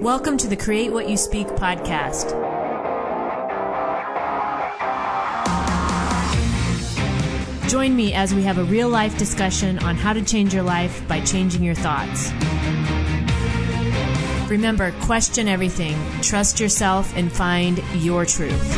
Welcome to the Create What You Speak podcast. Join me as we have a real life discussion on how to change your life by changing your thoughts. Remember, question everything, trust yourself, and find your truth.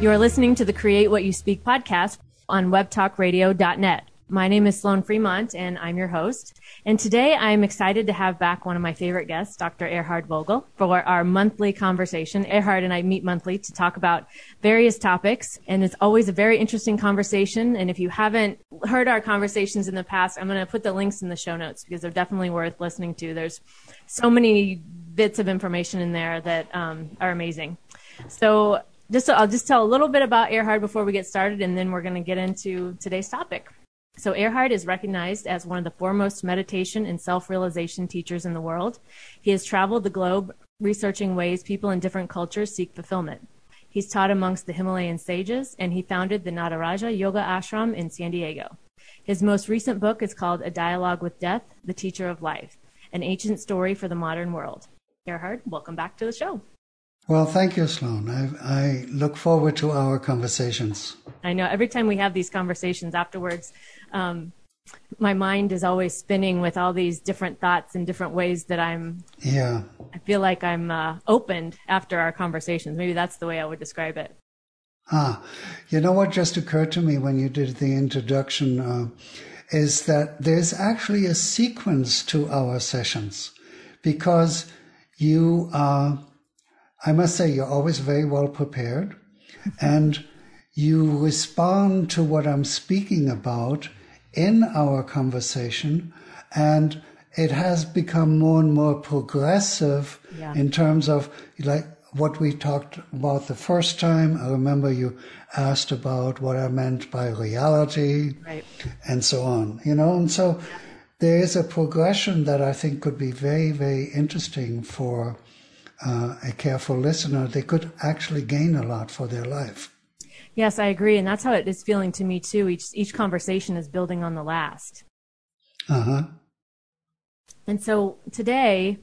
You are listening to the Create What You Speak podcast on webtalkradio.net. My name is Sloan Fremont, and I'm your host. And today I'm excited to have back one of my favorite guests, Dr. Erhard Vogel, for our monthly conversation. Erhard and I meet monthly to talk about various topics, and it's always a very interesting conversation. And if you haven't heard our conversations in the past, I'm going to put the links in the show notes because they're definitely worth listening to. There's so many bits of information in there that um, are amazing. So just I'll just tell a little bit about Erhard before we get started, and then we're going to get into today's topic. So Erhard is recognized as one of the foremost meditation and self-realization teachers in the world. He has traveled the globe researching ways people in different cultures seek fulfillment. He's taught amongst the Himalayan sages, and he founded the Nataraja Yoga Ashram in San Diego. His most recent book is called A Dialogue with Death, The Teacher of Life, an ancient story for the modern world. Erhard, welcome back to the show. Well, thank you, Sloan. I, I look forward to our conversations. I know every time we have these conversations afterwards, um, my mind is always spinning with all these different thoughts and different ways that I'm. Yeah. I feel like I'm uh, opened after our conversations. Maybe that's the way I would describe it. Ah, you know what just occurred to me when you did the introduction uh, is that there's actually a sequence to our sessions because you are I must say, you're always very well prepared and you respond to what I'm speaking about in our conversation. And it has become more and more progressive yeah. in terms of like what we talked about the first time. I remember you asked about what I meant by reality right. and so on, you know, and so there is a progression that I think could be very, very interesting for uh, a careful listener, they could actually gain a lot for their life. Yes, I agree, and that's how it is feeling to me too. Each each conversation is building on the last. Uh huh. And so today,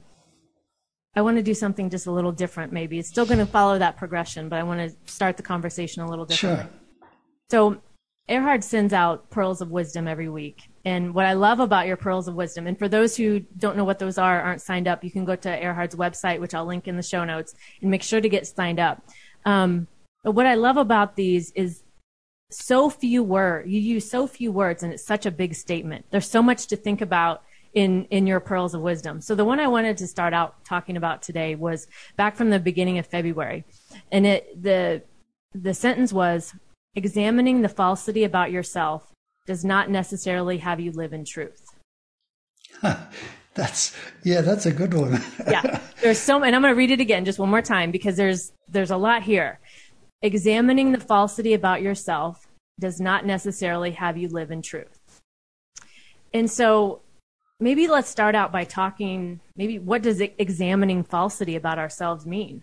I want to do something just a little different. Maybe it's still going to follow that progression, but I want to start the conversation a little differently. Sure. So, Erhard sends out pearls of wisdom every week, and what I love about your pearls of wisdom, and for those who don't know what those are, aren't signed up, you can go to Erhard's website, which I'll link in the show notes, and make sure to get signed up. Um, but what I love about these is so few words. You use so few words, and it's such a big statement. There's so much to think about in in your pearls of wisdom. So the one I wanted to start out talking about today was back from the beginning of February, and it the the sentence was examining the falsity about yourself does not necessarily have you live in truth. That's yeah, that's a good one. yeah, there's so, and I'm going to read it again just one more time because there's there's a lot here. Examining the falsity about yourself does not necessarily have you live in truth. And so, maybe let's start out by talking. Maybe what does examining falsity about ourselves mean?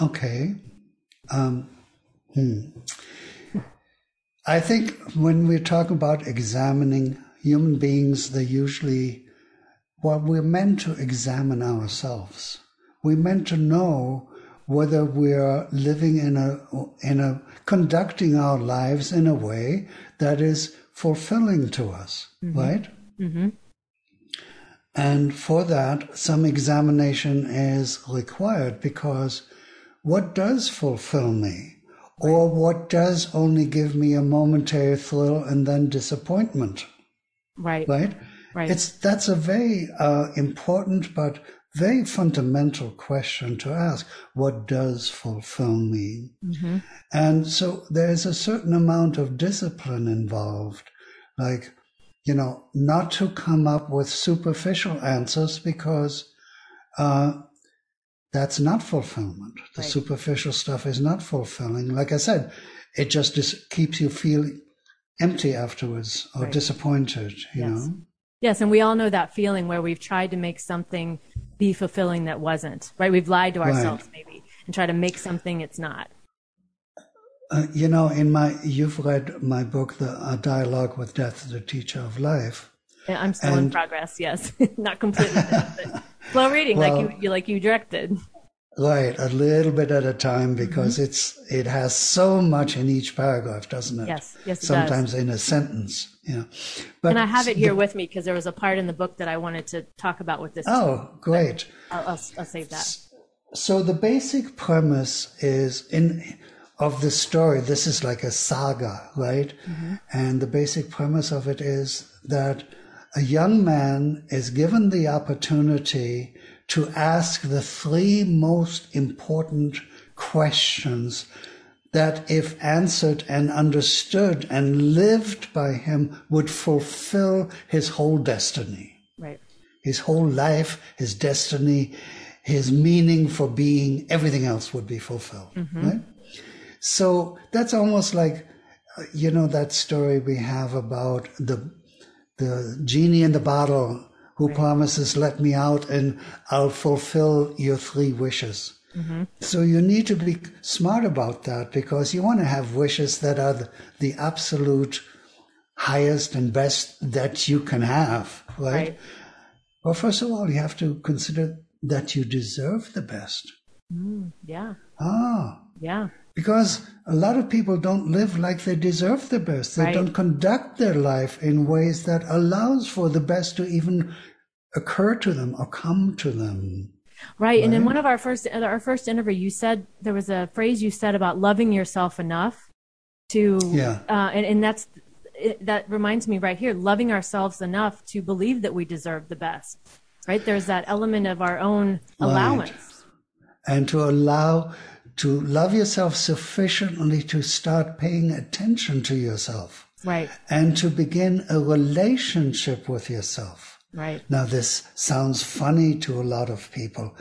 Okay. Um, hmm. I think when we talk about examining human beings, they usually, well, we're meant to examine ourselves. We're meant to know whether we're living in a, in a, conducting our lives in a way that is fulfilling to us, mm-hmm. right? Mm-hmm. And for that, some examination is required because what does fulfill me? or what does only give me a momentary thrill and then disappointment. Right. Right. Right. It's that's a very uh, important but very fundamental question to ask. What does fulfill mean? Mm-hmm. And so there's a certain amount of discipline involved, like you know, not to come up with superficial answers because uh, that's not fulfillment. The right. superficial stuff is not fulfilling. Like I said, it just dis- keeps you feeling empty afterwards or right. disappointed, you yes. know? Yes, and we all know that feeling where we've tried to make something be fulfilling that wasn't, right? We've lied to ourselves right. maybe and try to make something it's not. Uh, you know, in my, you've read my book, The A Dialogue with Death, The Teacher of Life. Yeah, I'm still and, in progress. Yes, not completely, but slow reading, well, like you, you, like you directed. Right, a little bit at a time because mm-hmm. it's it has so much in each paragraph, doesn't it? Yes, yes. It Sometimes in a sentence, yeah. But and I have it here the, with me because there was a part in the book that I wanted to talk about with this. Oh, great! I'll, I'll, I'll save that. So the basic premise is in of the story. This is like a saga, right? Mm-hmm. And the basic premise of it is that a young man is given the opportunity to ask the three most important questions that, if answered and understood and lived by him, would fulfill his whole destiny. Right. His whole life, his destiny, his meaning for being, everything else would be fulfilled. Mm-hmm. Right? So that's almost like, you know, that story we have about the the genie in the bottle who right. promises, let me out and I'll fulfill your three wishes. Mm-hmm. So you need to be smart about that because you want to have wishes that are the, the absolute highest and best that you can have, right? right? Well, first of all, you have to consider that you deserve the best. Mm, yeah. Ah. Yeah. Because a lot of people don't live like they deserve the best. They right. don't conduct their life in ways that allows for the best to even occur to them or come to them. Right. right. And in one of our first our first interview, you said there was a phrase you said about loving yourself enough to yeah. Uh, and, and that's it, that reminds me right here, loving ourselves enough to believe that we deserve the best. Right. There's that element of our own allowance. Right. And to allow to love yourself sufficiently to start paying attention to yourself. Right. And to begin a relationship with yourself. Right. Now, this sounds funny to a lot of people.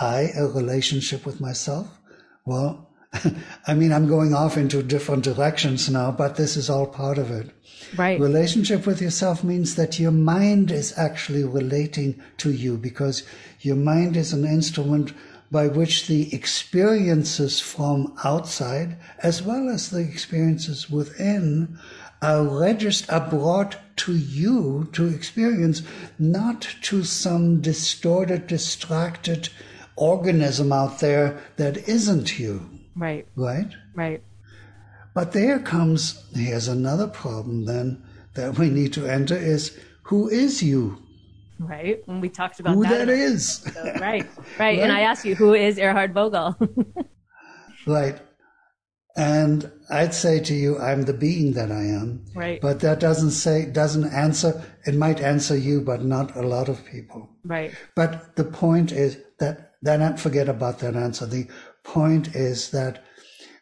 I, a relationship with myself? Well, I mean, I'm going off into different directions now, but this is all part of it. Right. Relationship with yourself means that your mind is actually relating to you because your mind is an instrument by which the experiences from outside, as well as the experiences within, are registered, are brought to you to experience, not to some distorted, distracted organism out there that isn't you. Right. Right? Right. But there comes, here's another problem then that we need to enter is who is you? Right. When we talked about who that. that is. So, right. right. right. And I asked you, who is Erhard Vogel? right. And I'd say to you, I'm the being that I am. Right. But that doesn't say, doesn't answer, it might answer you, but not a lot of people. Right. But the point is that, then forget about that answer. The point is that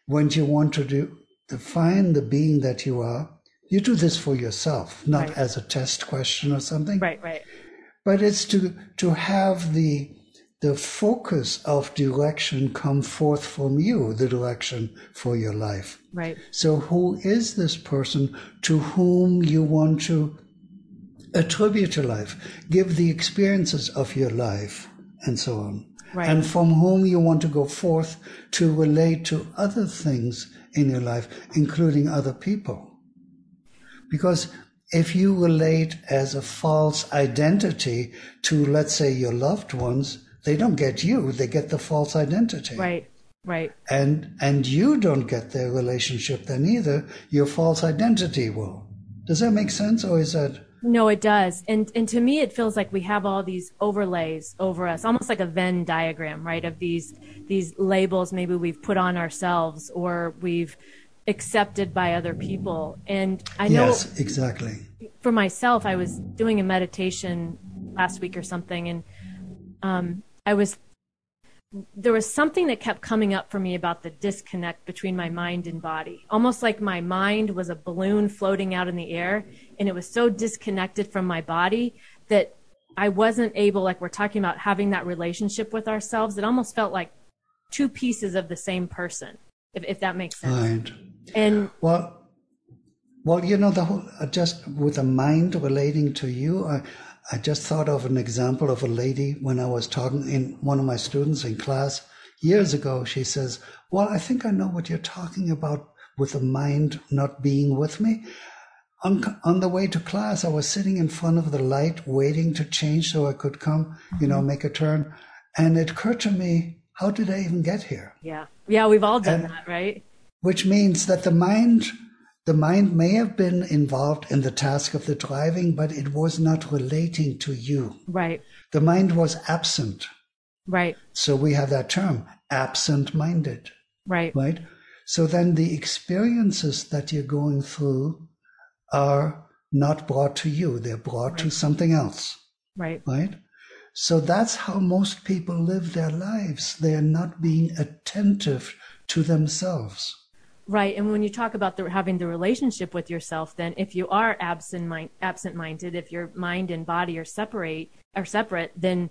when you want to do, define the being that you are, you do this for yourself, not right. as a test question or something. Right, right. But it's to, to have the, the focus of direction come forth from you, the direction for your life. Right. So, who is this person to whom you want to attribute your life, give the experiences of your life, and so on? Right. And from whom you want to go forth to relate to other things in your life, including other people. Because if you relate as a false identity to, let's say, your loved ones, they don't get you, they get the false identity. Right. Right. And and you don't get their relationship then either. Your false identity will. Does that make sense or is that no, it does. And and to me it feels like we have all these overlays over us, almost like a Venn diagram, right? Of these these labels maybe we've put on ourselves or we've accepted by other people. And I know Yes, exactly. For myself, I was doing a meditation last week or something and um I was there was something that kept coming up for me about the disconnect between my mind and body. Almost like my mind was a balloon floating out in the air and it was so disconnected from my body that I wasn't able, like we're talking about having that relationship with ourselves. It almost felt like two pieces of the same person, if, if that makes sense. Right. And well, well, you know, the whole, uh, just with the mind relating to you, I, I just thought of an example of a lady when I was talking in one of my students in class years ago. She says, Well, I think I know what you're talking about with the mind not being with me. on, on the way to class, I was sitting in front of the light waiting to change so I could come, you know, make a turn. And it occurred to me, how did I even get here? Yeah. Yeah, we've all done and, that, right? Which means that the mind the mind may have been involved in the task of the driving, but it was not relating to you. Right. The mind was absent. Right. So we have that term, absent minded. Right. Right. So then the experiences that you're going through are not brought to you, they're brought right. to something else. Right. Right. So that's how most people live their lives. They're not being attentive to themselves. Right, and when you talk about the, having the relationship with yourself, then if you are absent mind, absent minded, if your mind and body are separate are separate, then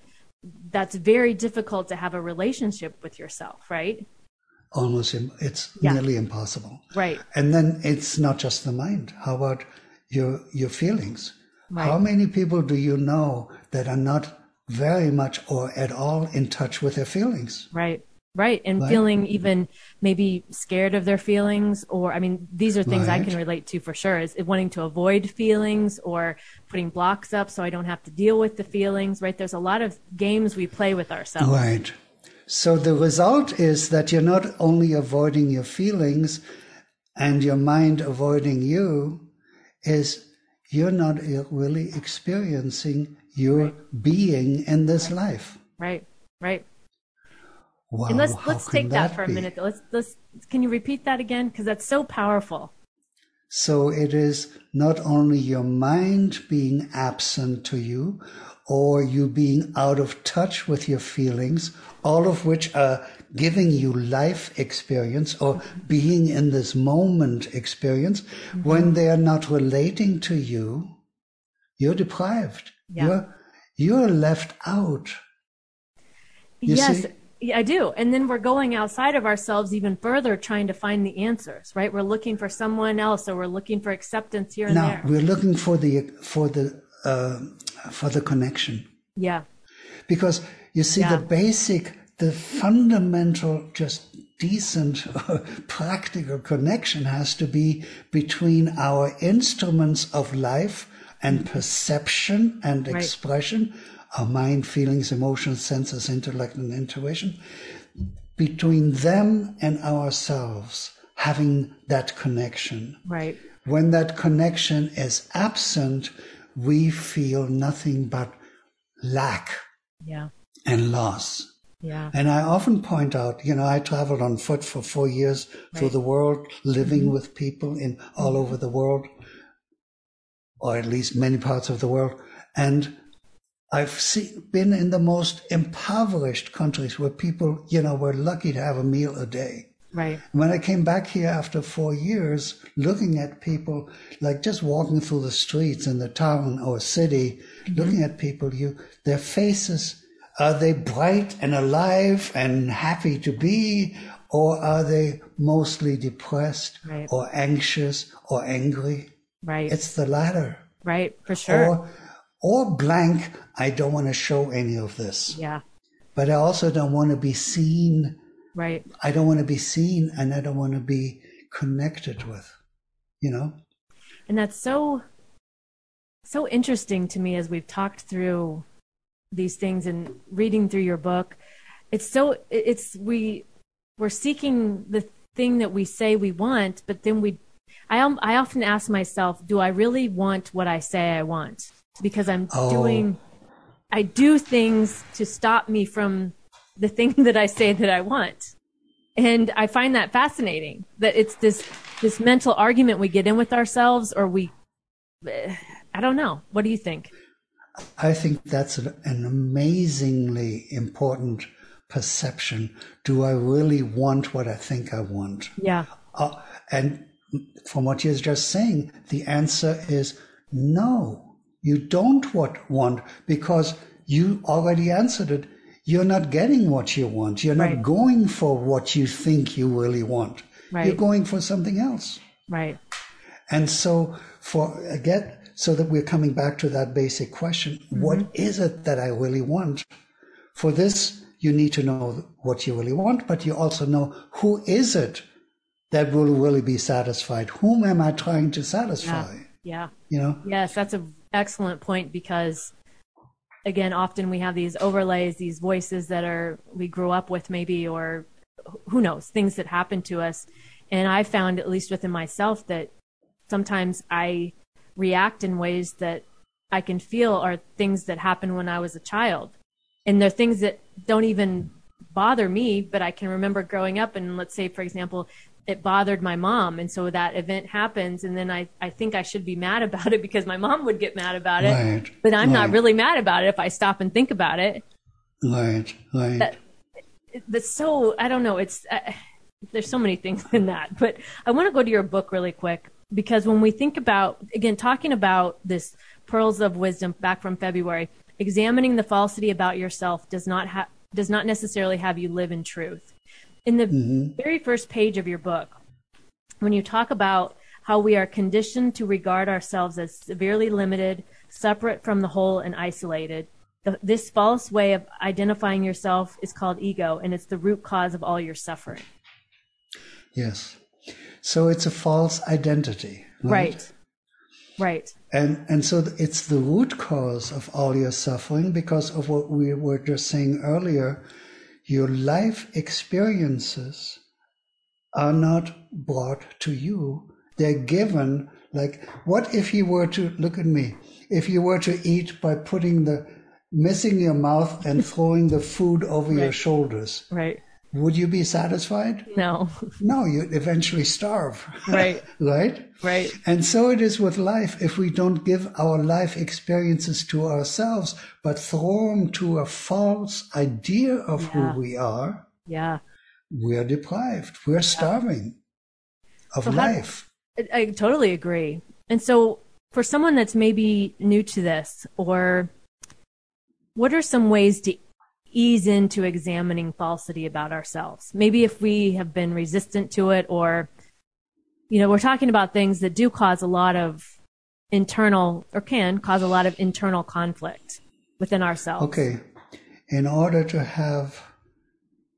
that's very difficult to have a relationship with yourself, right? Almost, it's yeah. nearly impossible. Right, and then it's not just the mind. How about your your feelings? Right. How many people do you know that are not very much or at all in touch with their feelings? Right. Right. And right. feeling even maybe scared of their feelings, or I mean, these are things right. I can relate to for sure is wanting to avoid feelings or putting blocks up so I don't have to deal with the feelings, right? There's a lot of games we play with ourselves. Right. So the result is that you're not only avoiding your feelings and your mind avoiding you, is you're not really experiencing your right. being in this life. Right, right. Wow, and let's let's take that, that for a minute. Let's let's can you repeat that again because that's so powerful. So it is not only your mind being absent to you or you being out of touch with your feelings, all of which are giving you life experience or being in this moment experience, mm-hmm. when they are not relating to you, you're deprived. Yeah. You're, you're left out. You yes. See? Yeah, I do. And then we're going outside of ourselves even further trying to find the answers, right? We're looking for someone else or we're looking for acceptance here and now, there. we're looking for the for the uh, for the connection. Yeah. Because you see yeah. the basic the fundamental just decent practical connection has to be between our instruments of life and perception and right. expression our mind, feelings, emotions, senses, intellect, and intuition, between them and ourselves, having that connection. Right. When that connection is absent, we feel nothing but lack yeah. and loss. Yeah. And I often point out, you know, I traveled on foot for four years right. through the world, living mm-hmm. with people in all over the world, or at least many parts of the world. And I've seen, been in the most impoverished countries where people, you know, were lucky to have a meal a day. Right. When I came back here after four years, looking at people, like just walking through the streets in the town or city, mm-hmm. looking at people, you, their faces, are they bright and alive and happy to be, or are they mostly depressed right. or anxious or angry? Right. It's the latter. Right, for sure. Or or blank, I don't want to show any of this. Yeah. But I also don't want to be seen. Right. I don't want to be seen and I don't want to be connected with, you know? And that's so, so interesting to me as we've talked through these things and reading through your book. It's so, it's, we, we're seeking the thing that we say we want, but then we, I, I often ask myself, do I really want what I say I want? because I'm oh. doing, I do things to stop me from the thing that I say that I want. And I find that fascinating that it's this, this mental argument we get in with ourselves or we, I don't know. What do you think? I think that's an, an amazingly important perception. Do I really want what I think I want? Yeah. Uh, and from what you're just saying, the answer is no. You don't what want because you already answered it. You're not getting what you want. You're not right. going for what you think you really want. Right. You're going for something else. Right. And so for again, so that we're coming back to that basic question, mm-hmm. what is it that I really want? For this, you need to know what you really want, but you also know who is it that will really be satisfied? Whom am I trying to satisfy? Yeah. Yeah. You know? Yes, that's an excellent point because again, often we have these overlays, these voices that are we grew up with maybe or who knows, things that happen to us. And I found at least within myself that sometimes I react in ways that I can feel are things that happened when I was a child. And they're things that don't even bother me, but I can remember growing up and let's say, for example, it bothered my mom. And so that event happens. And then I, I think I should be mad about it because my mom would get mad about it. Right, but I'm right. not really mad about it if I stop and think about it. Right, right. That, that's so, I don't know. It's, uh, there's so many things in that. But I want to go to your book really quick because when we think about, again, talking about this pearls of wisdom back from February, examining the falsity about yourself does not have, does not necessarily have you live in truth. In the Mm-hmm. very first page of your book, when you talk about how we are conditioned to regard ourselves as severely limited, separate from the whole, and isolated, the, this false way of identifying yourself is called ego, and it's the root cause of all your suffering. Yes. So it's a false identity. Right. Right. And and so it's the root cause of all your suffering because of what we were just saying earlier. Your life experiences are not brought to you. They're given like what if you were to look at me? If you were to eat by putting the missing your mouth and throwing the food over your shoulders, Right. Would you be satisfied? No. No, you'd eventually starve. Right. right? Right. And so it is with life. If we don't give our life experiences to ourselves, but throw them to a false idea of Yeah. who we are, Yeah. we're deprived. We're starving of So life. I, I totally agree. And so, for someone that's maybe new to this, or what are some ways to ease into examining falsity about ourselves? Maybe if we have been resistant to it, or, you know, we're talking about things that do cause a lot of internal, or can cause a lot of internal conflict within ourselves. Okay. In order to have,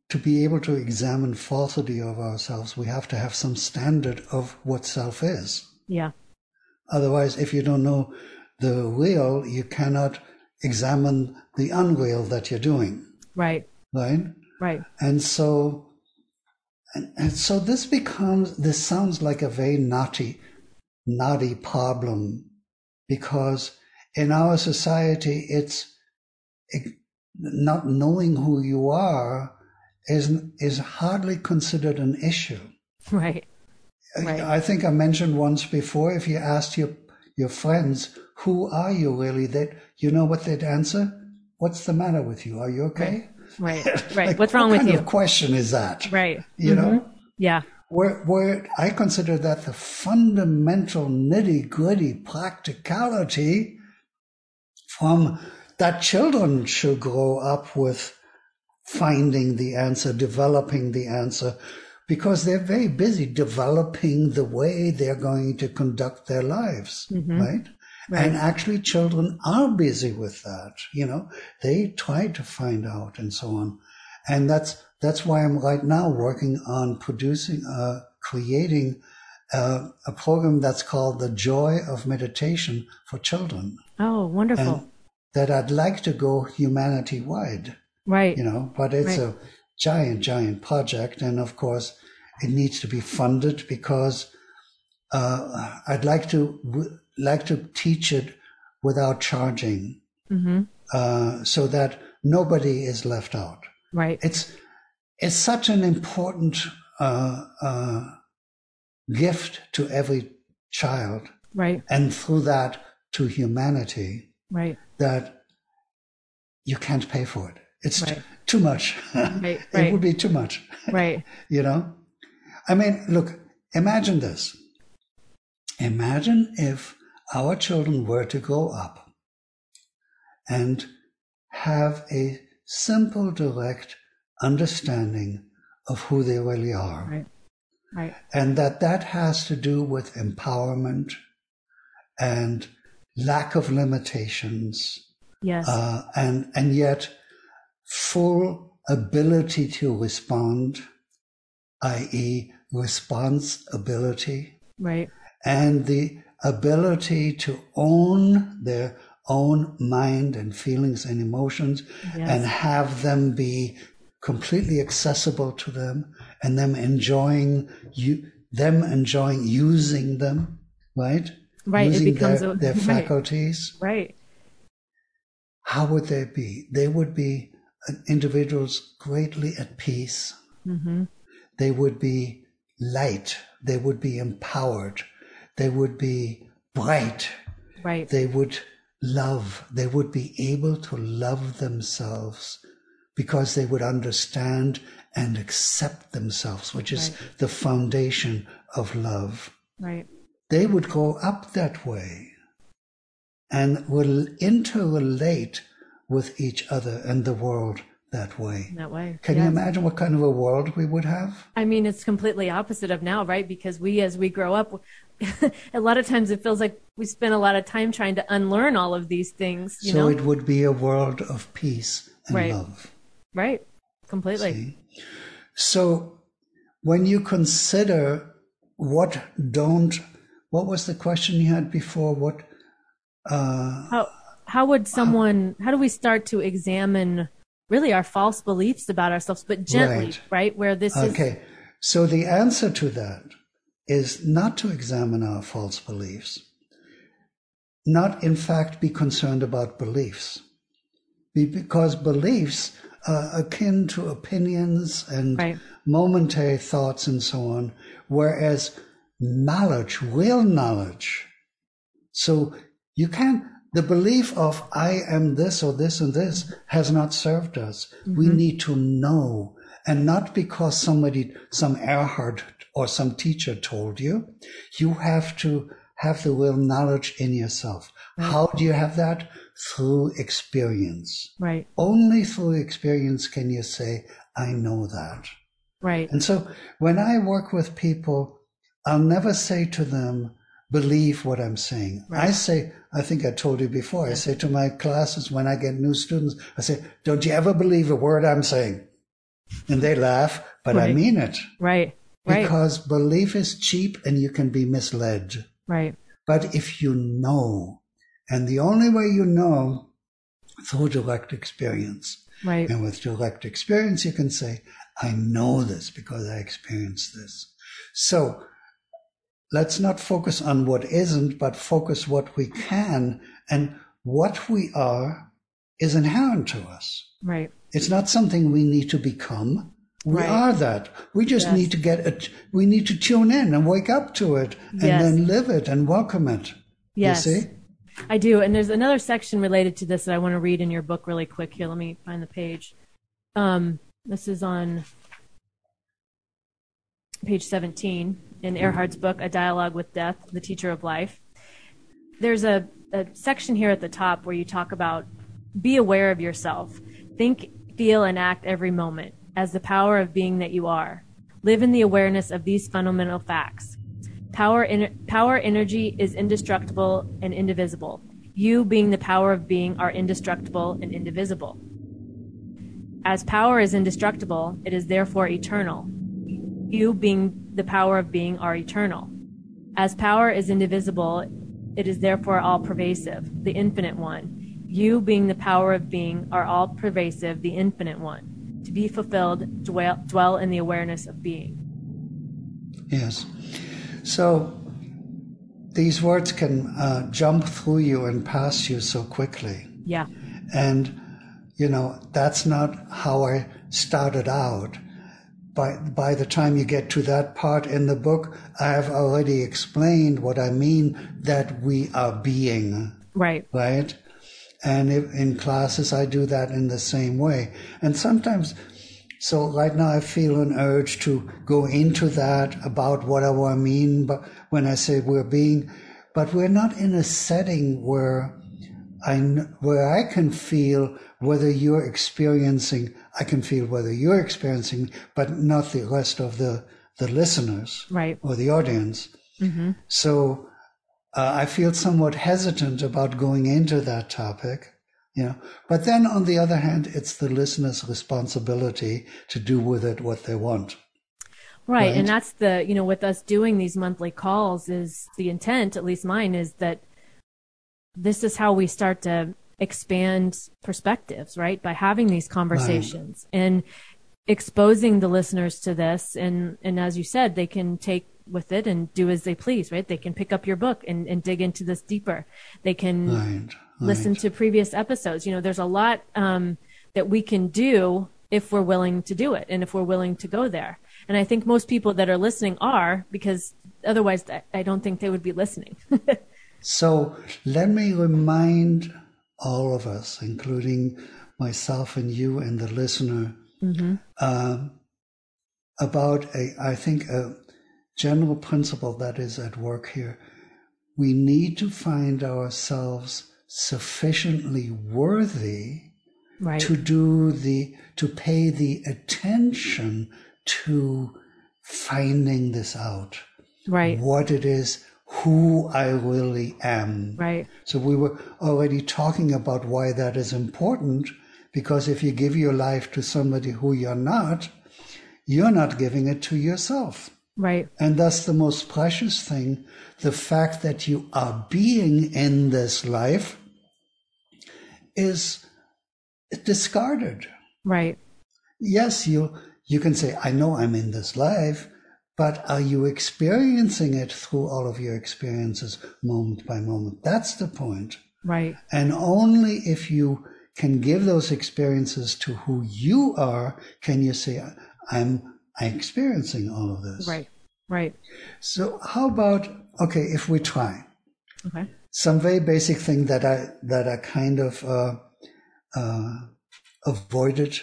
to be able to examine falsity of ourselves, we have to have some standard of what self is. Yeah. Otherwise, if you don't know the real, you cannot examine the unreal that you're doing, Right. right? Right. And so, and, and so this becomes, this sounds like a very naughty, naughty problem because in our society, it's it, not knowing who you are is, is hardly considered an issue. Right. Right. I think I mentioned once before, if you asked your, your friends, who are you really? That you know what they'd answer? What's the matter with you? Are you okay? Right. Right. Like, What's wrong what with kind you? Of question is that? Right. You know, mm-hmm. Yeah. where where I consider that the fundamental nitty gritty practicality from that children should grow up with finding the answer, developing the answer, because they're very busy developing the way they're going to conduct their lives, mm-hmm. right? And actually, children are busy with that. You know, they try to find out and so on, and that's that's why I'm right now working on producing, uh, creating uh, a program that's called the Joy of Meditation for Children, Oh, wonderful. and that I'd like to go humanity wide right. you know, but it's Right. a giant, giant project. And of course, it needs to be funded because uh, I'd like to w- like to teach it without charging, hmm uh, so that nobody is left out. Right. It's it's such an important uh, uh, gift to every child, Right. and through that to humanity Right. that you can't pay for it. It's t- too much. Right. it Right. would be too much. Right. you know? I mean, look, imagine this. Imagine if our children were to grow up and have a simple, direct understanding of who they really are. Right. Right. And that that has to do with empowerment and lack of limitations Yes. uh, and and yet full ability to respond, i.e., response ability, right. And the ability to own their own mind and feelings and emotions Yes. and have them be completely accessible to them and them enjoying you them enjoying using them right? Right, it using becomes their, a- their faculties. Right. how would they be? They would be individuals greatly at peace. Mm-hmm. they would be light. They would be empowered they would be bright Right. they would love, they would be able to love themselves because they would understand and accept themselves, which is Right. the foundation of love. Right. They would grow up that way and will interrelate with each other and the world that way. That way. Can you imagine what kind of a world we would have? I mean, it's completely opposite of now, right? Because we, as we grow up, a lot of times it feels like we spend a lot of time trying to unlearn all of these things, you so know? it would be a world of peace and Right. love. right. Completely. See? So when you consider what don't, what was the question you had before? What, uh, How, how would someone, how do we start to examine really our false beliefs about ourselves, but gently, Right. right? Where this is, okay. So the answer to that is not to examine our false beliefs, not in fact be concerned about beliefs, because beliefs are akin to opinions and Right. momentary thoughts and so on, whereas knowledge, real knowledge, so you can't, the belief of I am this or this and this has not served us. We mm-hmm. need to know. And not because somebody, some Erhard or some teacher told you. You have to have the real knowledge in yourself. How do you have that? Through experience. right, Only through experience can you say, I know that. right, And so when I work with people, I'll never say to them, believe what I'm saying. I say, I think I told you before, I say to my classes when I get new students, I say, don't you ever believe a word I'm saying? And they laugh, but I mean it. right, right, Because belief is cheap and you can be misled. right, But if you know, and the only way you know, through direct experience. right, And with direct experience, you can say, I know this because I experienced this. So let's not focus on what isn't, but focus what we can. And what we are is inherent to us. right, It's not something we need to become. We Right. are that. We just Yes. need to get it. We need to tune in and wake up to it and Yes. then live it and welcome it. Yes. You see? I do. And there's another section related to this that I want to read in your book really quick. Here, let me find the page. Um, this is on page 17 in Erhard's book, A Dialogue with Death, The Teacher of Life. There's a, a section here at the top where you talk about be aware of yourself. Think, feel, and act every moment as the power of being that you are. Live in the awareness of these fundamental facts. Power, power energy is indestructible and indivisible. You, being the power of being, are indestructible and indivisible. As power is indestructible, it is therefore eternal. You, being the power of being, are eternal. As power is indivisible, it is therefore all pervasive, the infinite one. You, being the power of being, are all pervasive, the infinite one. To be fulfilled, dwell, dwell in the awareness of being. Yes. So these words can uh, jump through you and pass you so quickly. Yeah. And, you know, that's not how I started out. By, by the time you get to that part in the book, I have already explained what I mean that we are being, Right. right? And if, in classes, I do that in the same way. And sometimes, so right now I feel an urge to go into that about what I mean but when I say we're being, but we're not in a setting where I, where I can feel whether you're experiencing, I can feel whether you're experiencing, but not the rest of the, the listeners Right. or the audience. So uh, I feel somewhat hesitant about going into that topic, you know. But then on the other hand, it's the listener's responsibility to do with it what they want. Right. Right. And that's the, you know, with us doing these monthly calls is the intent, at least mine, is that this is how we start to expand perspectives, right? By having these conversations and exposing the listeners to this. And, and as you said, they can take with it and do as they please, right? They can pick up your book and, and dig into this deeper. They can Right. listen to previous episodes. You know, there's a lot um, that we can do if we're willing to do it and if we're willing to go there. And I think most people that are listening are because otherwise I don't think they would be listening. So let me remind all of us, including myself and you and the listener, um, about a, I think, a general principle that is at work here. We need to find ourselves sufficiently worthy right. to do the to pay the attention to finding this out right. what it is who i really am Right. so we were already talking about why that is important because if you give your life to somebody who you're not you're not giving it to yourself Right. and thus the most precious thing the fact that you are being in this life is discarded Right. yes, you you can say, I know I'm in this life, but are you experiencing it through all of your experiences moment by moment? That's the point. Right. And only if you can give those experiences to who you are, can you say, I'm I'm experiencing all of this. Right. Right. So how about okay, if we try Okay. some very basic thing that I that I kind of uh, uh, avoided,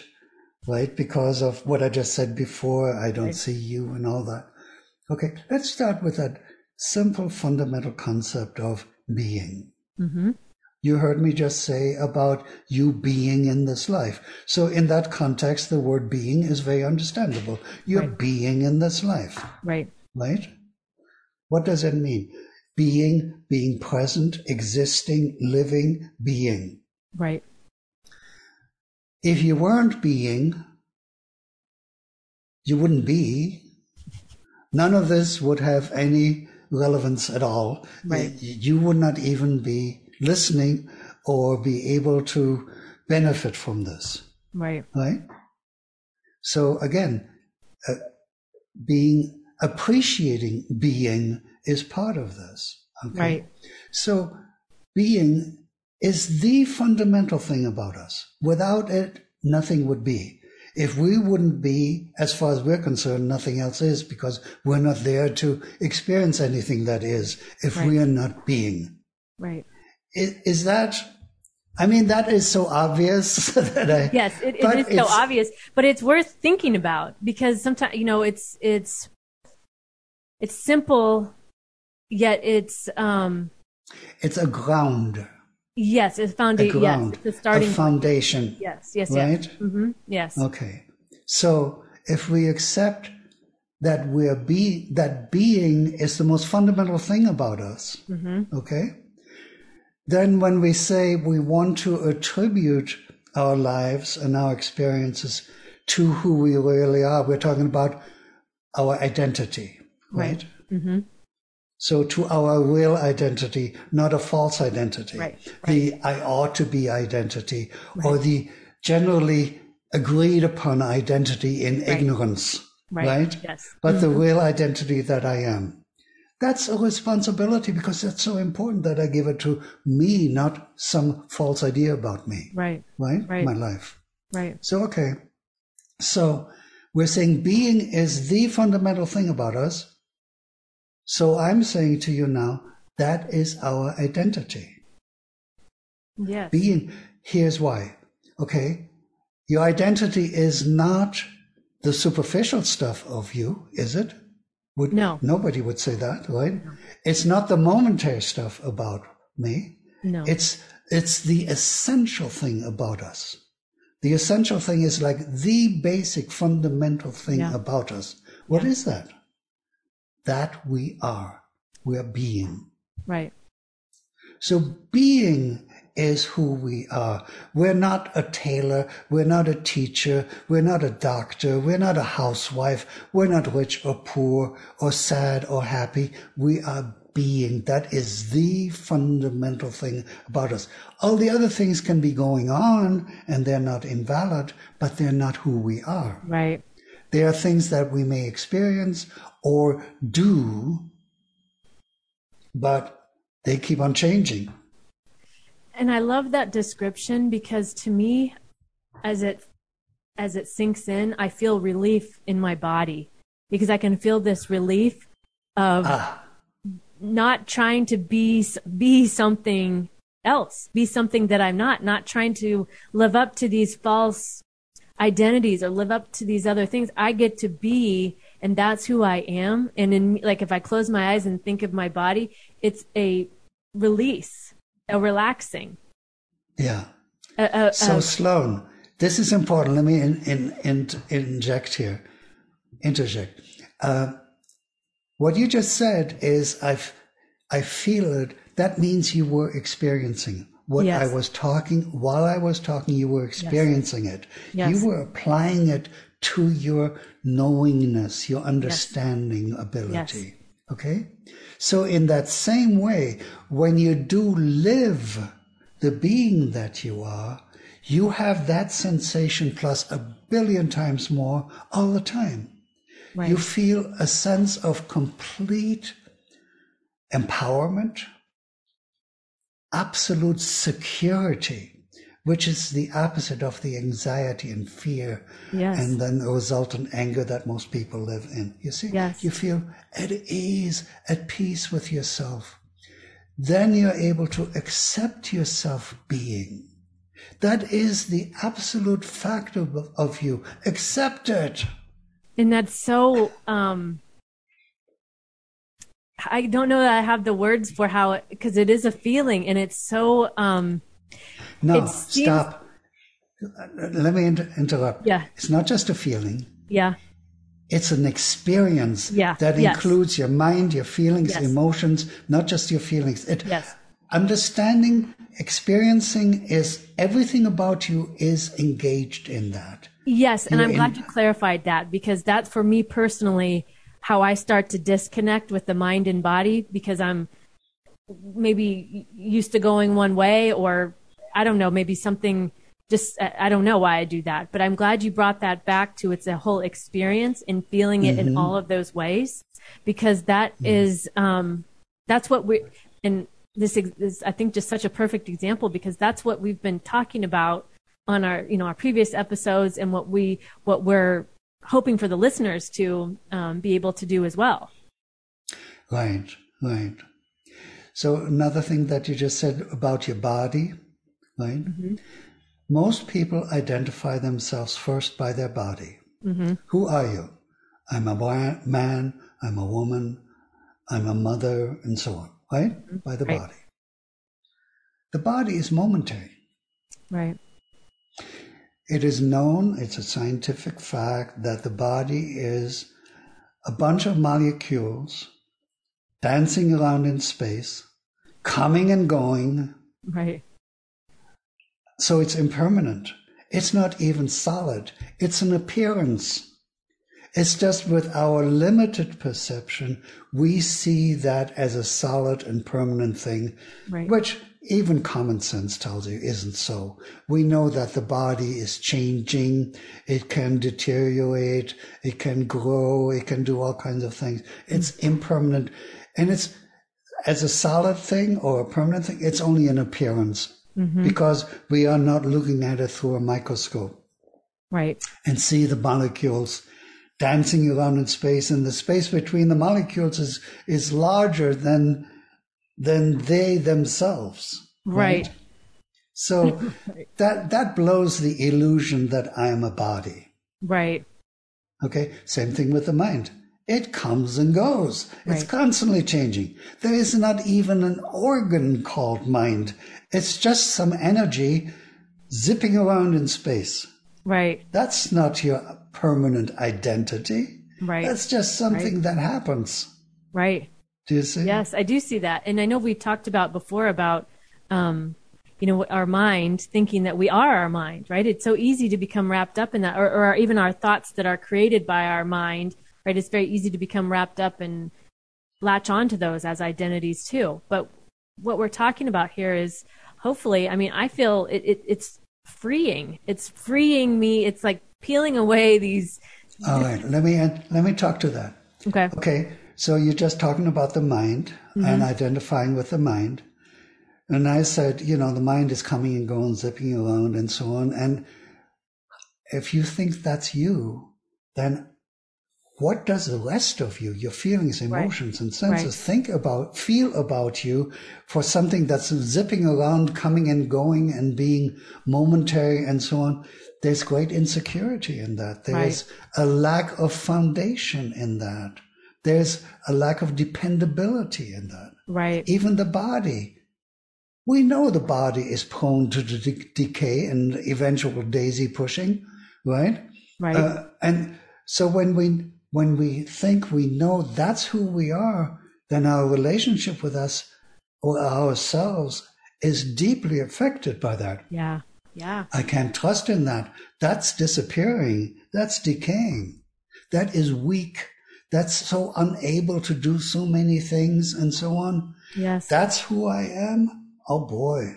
right? Because of what I just said before, I don't Right. see you and all that. Okay, let's start with that simple fundamental concept of being. Mm-hmm. You heard me just say about you being in this life. So in that context, the word being is very understandable. You're Right. being in this life Right. right? What does it mean? Being, being present, existing, living, being. Right. If you weren't being, you wouldn't be. None of this would have any relevance at all. Right. You would not even be listening or be able to benefit from this. Right. right? So again, uh, being appreciating being is part of this. Okay? Right. So being is the fundamental thing about us. Without it, nothing would be. If we wouldn't be, as far as we're concerned, nothing else is because we're not there to experience anything that is if Right. we are not being. Right. Is, is that, I mean, that is so obvious that I. Yes, it, it is so obvious, but it's worth thinking about because sometimes you know it's it's it's simple, yet it's um It's a ground, yes, it's a foundation. Yes, it's a starting. a foundation. yes, yes, right? yes. hmm Yes. Okay. So if we accept that we're be that being is the most fundamental thing about us, Mm-hmm. okay, then when we say we want to attribute our lives and our experiences to who we really are, we're talking about our identity, right? Mm-hmm. So to our real identity, not a false identity. Right, The I ought to be identity or the generally agreed upon identity in ignorance. Right. Right. Yes. But the mm-hmm. real identity that I am. That's a responsibility because it's so important that I give it to me, not some false idea about me. Right. Right? Right. My life. Right. So, okay. So we're saying being is the fundamental thing about us. So I'm saying to you now, that is our identity. Yes. Being, here's why. Okay. Your identity is not the superficial stuff of you, is it? Would, No. Nobody would say that, right? No. It's not the momentary stuff about me. no. It's it's the essential thing about us. The essential thing is like the basic fundamental thing Yeah. about us. What is that? That we are. We are being. right. So being is who we are. We're not a tailor. We're not a teacher. We're not a doctor. We're not a housewife. We're not rich or poor or sad or happy. We are being. That is the fundamental thing about us. All the other things can be going on and they're not invalid, but they're not who we are. Right. They are things that we may experience or do, but they keep on changing. And I love that description because to me, as it as it sinks in, I feel relief in my body because I can feel this relief of ah. not trying to be be something else, be something that I'm not, not trying to live up to these false identities or live up to these other things. I get to be, and that's who I am. And in like, if I close my eyes and think of my body, it's a release, a relaxing. Yeah. Uh, so Sloan, this is important. Let me in, in, in, inject here, interject. Uh, what you just said is I've, I feel it. That means you were experiencing what yes. I was talking, while I was talking, you were experiencing yes. it. Yes. You were applying it to your knowingness, your understanding ability. Okay? So in that same way, when you do live the being that you are, you have that sensation plus a billion times more all the time. Right. You feel a sense of complete empowerment, absolute security, which is the opposite of the anxiety and fear yes. and then the resultant anger that most people live in. You see, yes. you feel at ease, at peace with yourself. Then you're able to accept yourself being. That is the absolute fact of, of you. Accept it. And that's so um I don't know that I have the words for how because it, it is a feeling and it's so um No, seems, stop. Let me inter- interrupt. Yeah. It's not just a feeling. Yeah. It's an experience yeah. that yes. includes your mind, your feelings, yes. emotions, not just your feelings. It, yes. Understanding, experiencing is everything about you is engaged in that. Yes, and You're I'm glad in, you clarified that because that for me personally how I start to disconnect with the mind and body because I'm maybe used to going one way or I don't know, maybe something just I don't know why I do that, but I'm glad you brought that back to it's a whole experience and feeling it mm-hmm. in all of those ways because that mm-hmm. is um that's what we and this is I think just such a perfect example because that's what we've been talking about on our you know our previous episodes and what we what we're hoping for the listeners to um, be able to do as well. Right, right. So another thing that you just said about your body, right? Mm-hmm. Most people identify themselves first by their body. Mm-hmm. Who are you? I'm a man, I'm a woman, I'm a mother, and so on, right? Mm-hmm. By the right. body. The body is momentary. Right. It is known, it's a scientific fact, that the body is a bunch of molecules dancing around in space, coming and going. Right. So it's impermanent. It's not even solid. It's an appearance. It's just with our limited perception, we see that as a solid and permanent thing, right. which even common sense tells you isn't so. We know that the body is changing. It can deteriorate. It can grow. It can do all kinds of things. It's impermanent. And it's, as a solid thing or a permanent thing, it's only an appearance mm-hmm. because we are not looking at it through a microscope. Right. And see the molecules dancing around in space and the space between the molecules is, is larger than than they themselves. Right. right? So that that blows the illusion that I am a body. Right. Okay. Same thing with the mind. It comes and goes. Right. It's constantly changing. There is not even an organ called mind. It's just some energy zipping around in space. Right. That's not your permanent identity. Right. That's just something that happens. Right. Do you see? Yes, I do see that. And I know we talked about before about um, you know, our mind thinking that we are our mind, right? It's so easy to become wrapped up in that, or, or even our thoughts that are created by our mind, right? It's very easy to become wrapped up and latch onto those as identities too. But what we're talking about here is hopefully, I mean, I feel it, it, it's freeing. It's freeing me. It's like peeling away these. All right. Let me, let me talk to that. Okay. Okay. So you're just talking about the mind mm-hmm. and identifying with the mind. And I said, you know, the mind is coming and going, zipping around and so on. And if you think that's you, then what does the rest of you, your feelings, emotions, right. and senses right. think about, feel about you for something that's zipping around, coming and going and being momentary and so on? There's great insecurity in that. There's right. a lack of foundation in that. There's a lack of dependability in that. Right. Even the body we know the body is prone to de- decay and eventual daisy pushing, right? Right. Uh, and so when we when we think we know that's who we are, then our relationship with us or ourselves is deeply affected by that. Yeah. Yeah. I can't trust in that. That's disappearing. That's decaying. That is weak. That's so unable to do so many things and so on. Yes. That's who I am oh boy,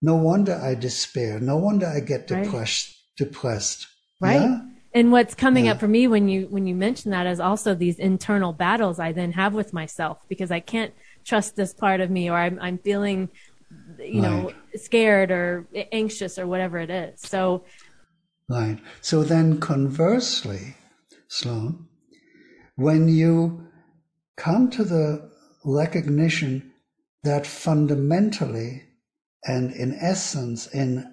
no wonder I despair. No wonder I get depressed. Right. Depressed. Right. Yeah? And what's coming yeah. up for me when you when you mention that is also these internal battles I then have with myself because I can't trust this part of me or I'm I'm feeling you right. know scared or anxious or whatever it is. So Right. So then conversely, Sloan, when you come to the recognition that fundamentally and in essence, in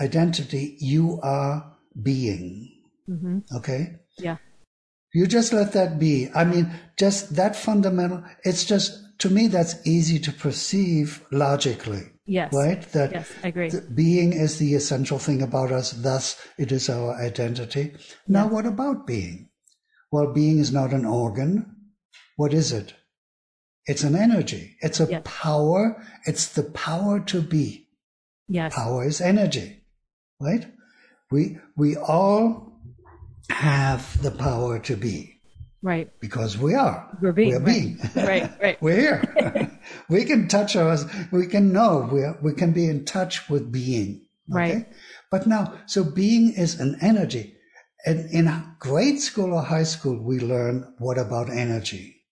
identity, you are being. Mm-hmm. Okay? Yeah. You just let that be. I mean, just that fundamental, it's just, to me, that's easy to perceive logically. Yes. Right? That yes, I agree. being is the essential thing about us, thus it is our identity. Now, what about being? Well, being is not an organ. What is it? It's an energy. It's a yes. power. It's the power to be. Yes. Power is energy, right? We, we all have the power to be. Right. Because we are. We're being. We're being. Right, right. right. We're here. we can touch us. We can know. We are, we can be in touch with being. Okay? Right. But now, so being is an energy. And in grade school or high school, we learn what about energy?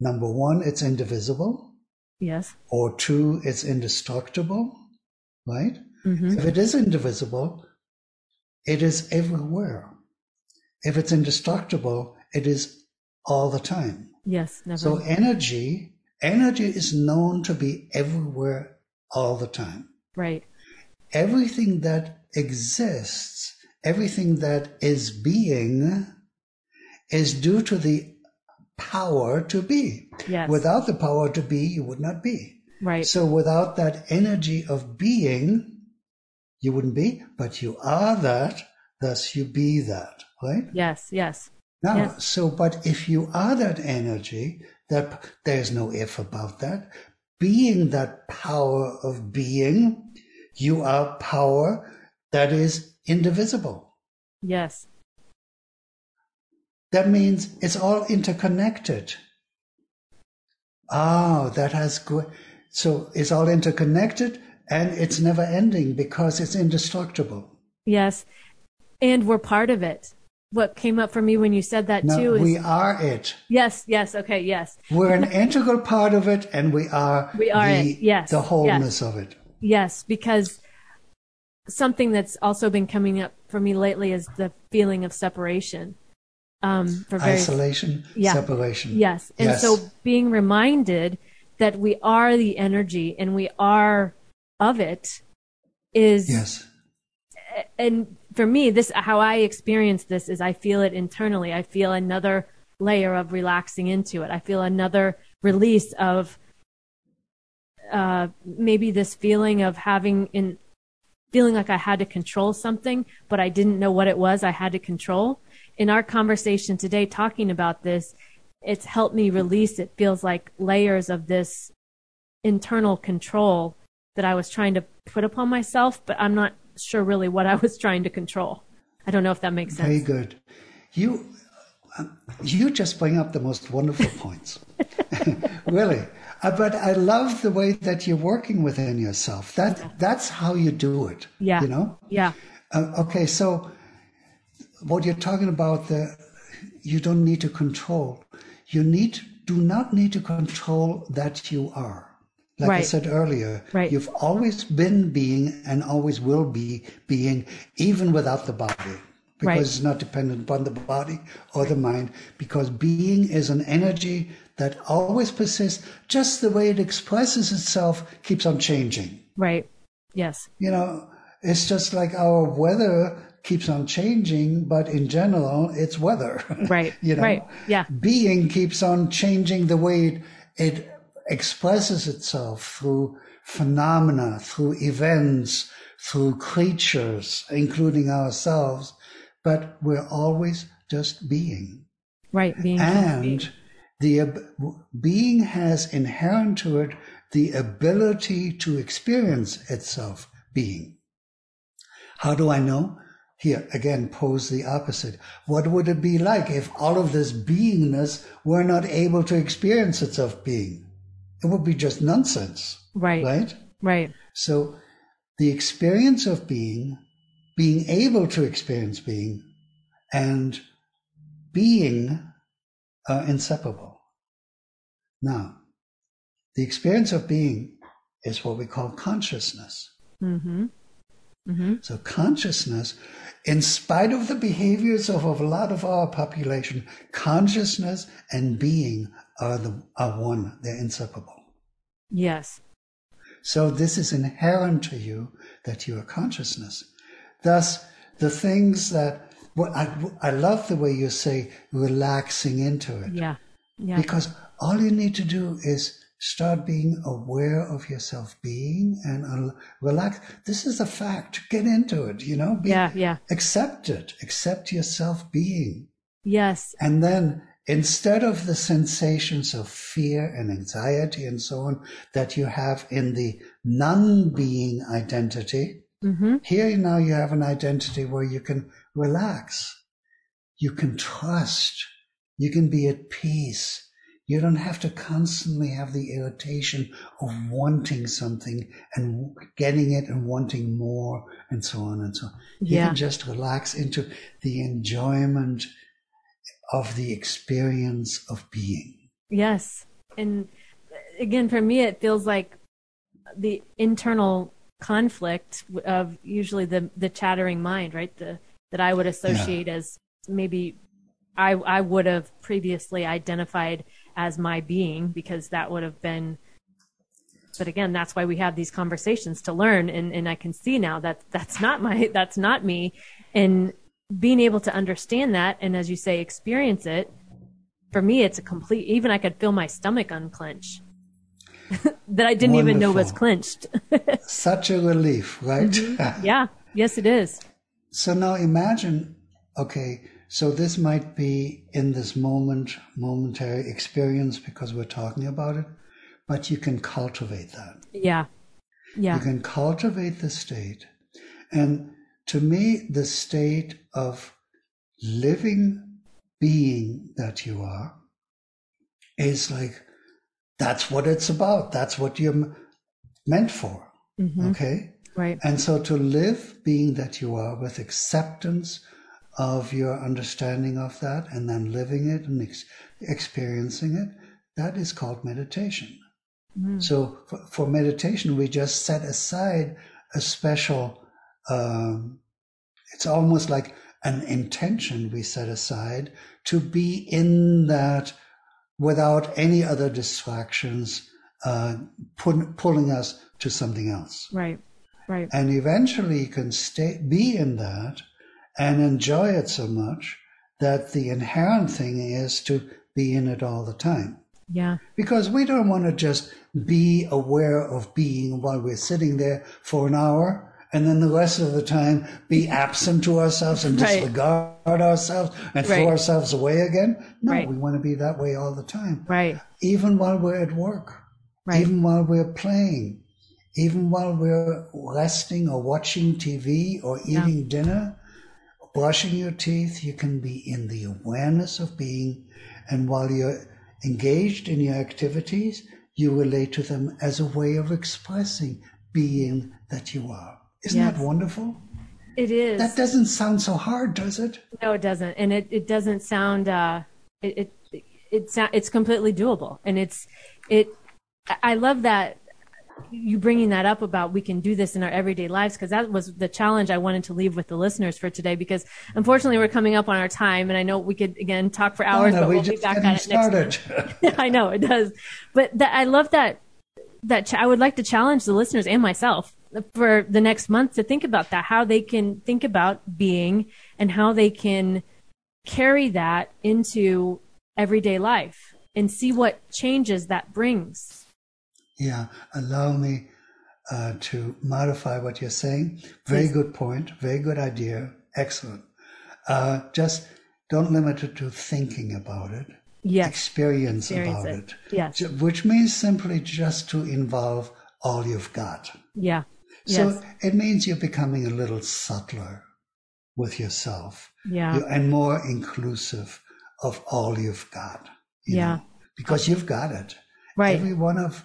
Number one, it's indivisible. Yes. Or two, it's indestructible, right? Mm-hmm. If it is indivisible, it is everywhere. If it's indestructible, it is all the time. Yes, never. So energy, energy is known to be everywhere all the time. Right. Everything that exists, everything that is being is due to the power to be. Yes. Without the power to be, you would not be. Right. So without that energy of being, you wouldn't be, but you are that, thus you be that, right? Yes, yes. Now, yes. so, but if you are that energy, that there's no if about that, being that power of being, you are power that is indivisible. Yes. That means it's all interconnected. Ah, that has good. So it's all interconnected and it's never ending because it's indestructible. Yes. And we're part of it. What came up for me when you said that no, too is we are it. Yes, yes, okay, yes. We're an integral part of it and we are we are the, it. Yes. the wholeness yes. of it. Yes, because something that's also been coming up for me lately is the feeling of separation um, for various, isolation, yeah, separation. Yes, and yes. so being reminded that we are the energy and we are of it is yes. And for me, this how I experience this is I feel it internally. I feel another layer of relaxing into it. I feel another release of uh, maybe this feeling of having in feeling like I had to control something, but I didn't know what it was I had to control in our conversation today talking about this, it's helped me release it feels like layers of this internal control that I was trying to put upon myself, but I'm not sure really what I was trying to control. I don't know if that makes sense. Very good. You um, you just bring up the most wonderful points. really. Uh, but I love the way that you're working within yourself. That yeah. that's how you do it. Yeah. You know? Yeah. Uh, okay, so what you're talking about the you don't need to control. You need do not need to control that you are. Like right. I said earlier, right. you've always been being and always will be being, even without the body, because right. it's not dependent upon the body or the mind, because being is an energy that always persists, just the way it expresses itself keeps on changing. Right. Yes. You know, it's just like our weather keeps on changing, but in general, it's weather. Right. you know, right. Yeah. Being keeps on changing the way it, it expresses itself through phenomena, through events, through creatures, including ourselves, but we're always just being. Right, being. And being. The being has inherent to it the ability to experience itself being. How do I know? Here again, pose the opposite. What would it be like if all of this beingness were not able to experience itself being? it would be just nonsense. Right. Right? Right. So the experience of being, being able to experience being, and being are inseparable. Now, the experience of being is what we call consciousness. Mm-hmm. Mm-hmm. So, consciousness, in spite of the behaviors of, of a lot of our population, consciousness and being are the are one. They're inseparable. Yes. So this is inherent to you that you are consciousness. Thus, the things that well, I, I love the way you say relaxing into it. Yeah. Yeah. Because all you need to do is start being aware of yourself being and relax. This is a fact. Get into it, you know? Be, yeah, yeah. Accept it. Accept yourself being. Yes. And then instead of the sensations of fear and anxiety and so on that you have in the non-being identity, mm-hmm. here now you have an identity where you can relax, you can trust, you can be at peace. You don't have to constantly have the irritation of wanting something and getting it and wanting more and so on and so on. You yeah. can just relax into the enjoyment of the experience of being. Yes. And again, for me, it feels like the internal conflict of usually the, the chattering mind, right? The, that I would associate yeah. as maybe I, I would have previously identified as my being because that would have been but again that's why we have these conversations to learn and, and i can see now that that's not my that's not me. And being able to understand that and as you say experience it for me it's a complete even i could feel my stomach unclench. That i didn't Wonderful. even know was clenched. Such a relief right? Mm-hmm. yeah. Yes it is. So now imagine okay so this might be in this moment momentary experience because we're talking about it but you can cultivate that yeah yeah you can cultivate the state and to me, the state of living being that you are is like, that's what it's about. That's what you're meant for. Mm-hmm. Okay. Right. And so to live being that you are with acceptance of your understanding of that and then living it and ex- experiencing it, that is called meditation. Mm. So for, for, meditation, we just set aside a special um, it's almost like an intention we set aside to be in that without any other distractions uh, pulling us to something else. Right, right. And eventually you can stay, be in that and enjoy it so much that the inherent thing is to be in it all the time. Yeah. Because we don't want to just be aware of being while we're sitting there for an hour and then the rest of the time be absent to ourselves and right. disregard ourselves and right. throw ourselves away again. No, right. we want to be that way all the time. Right. Even while we're at work, Right. even while we're playing, even while we're resting or watching TV or eating yeah. dinner, brushing your teeth, you can be in the awareness of being. And while you're engaged in your activities, you relate to them as a way of expressing being that you are. Isn't yes. that wonderful? It is. That doesn't sound so hard, does it? No, it doesn't. And it, it doesn't sound, uh, it, it, it, it's, it's completely doable. And it's, it, I love that you bringing that up about we can do this in our everyday lives because that was the challenge I wanted to leave with the listeners for today because unfortunately we're coming up on our time and I know we could again talk for hours no, no, but we'll be back at it started. next month. I know it does but that, I love that that ch- I would like to challenge the listeners and myself for the next month to think about that how they can think about being and how they can carry that into everyday life and see what changes that brings yeah, allow me uh, to modify what you're saying. Very Please. good point. Very good idea. Excellent. Uh, just don't limit it to thinking about it. Yes. Experience, Experience about it. it. Yes. Which means simply just to involve all you've got. Yeah. So yes. it means you're becoming a little subtler with yourself. Yeah. You're, and more inclusive of all you've got. You yeah. Know, because you've got it. Right. Every one of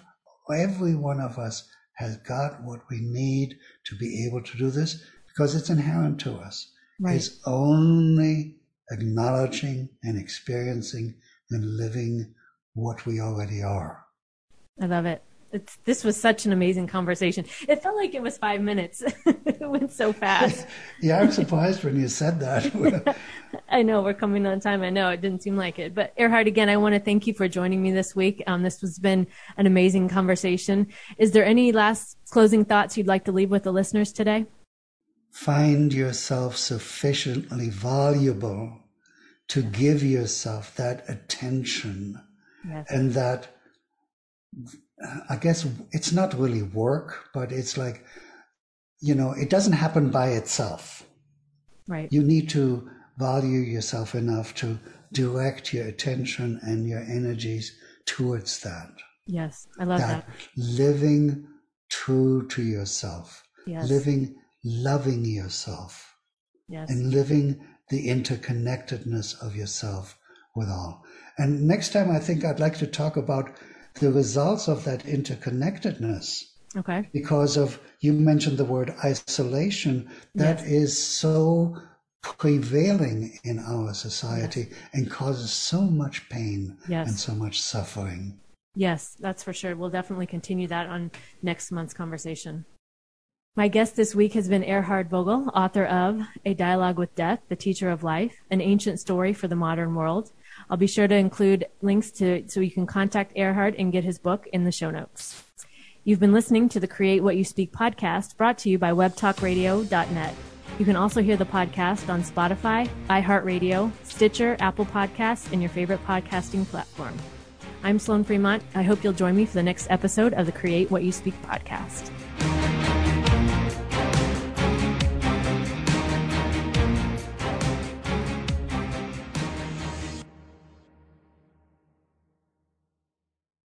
Every one of us has got what we need to be able to do this because it's inherent to us. Right. It's only acknowledging and experiencing and living what we already are. I love it. It's, this was such an amazing conversation. It felt like it was five minutes. it went so fast. yeah, I'm surprised when you said that. I know we're coming on time. I know it didn't seem like it, but Erhard, again, I want to thank you for joining me this week. Um, this has been an amazing conversation. Is there any last closing thoughts you'd like to leave with the listeners today? Find yourself sufficiently valuable to give yourself that attention yes. and that I guess it's not really work, but it's like, you know, it doesn't happen by itself. Right. You need to value yourself enough to direct your attention and your energies towards that. Yes, I love that. that. Living true to yourself. Yes. Living loving yourself. Yes. And living the interconnectedness of yourself with all. And next time I think I'd like to talk about the results of that interconnectedness. Okay. Because of, you mentioned the word isolation, That yes. is so prevailing in our society yes. and causes so much pain yes. and so much suffering. Yes, that's for sure. We'll definitely continue that on next month's conversation. My guest this week has been Erhard Vogel, author of A Dialogue with Death, The Teacher of Life, an ancient story for the modern world. I'll be sure to include links to so you can contact Erhard and get his book in the show notes. You've been listening to the Create What You Speak podcast brought to you by webtalkradio.net. You can also hear the podcast on Spotify, iHeartRadio, Stitcher, Apple Podcasts, and your favorite podcasting platform. I'm Sloan Fremont. I hope you'll join me for the next episode of the Create What You Speak podcast.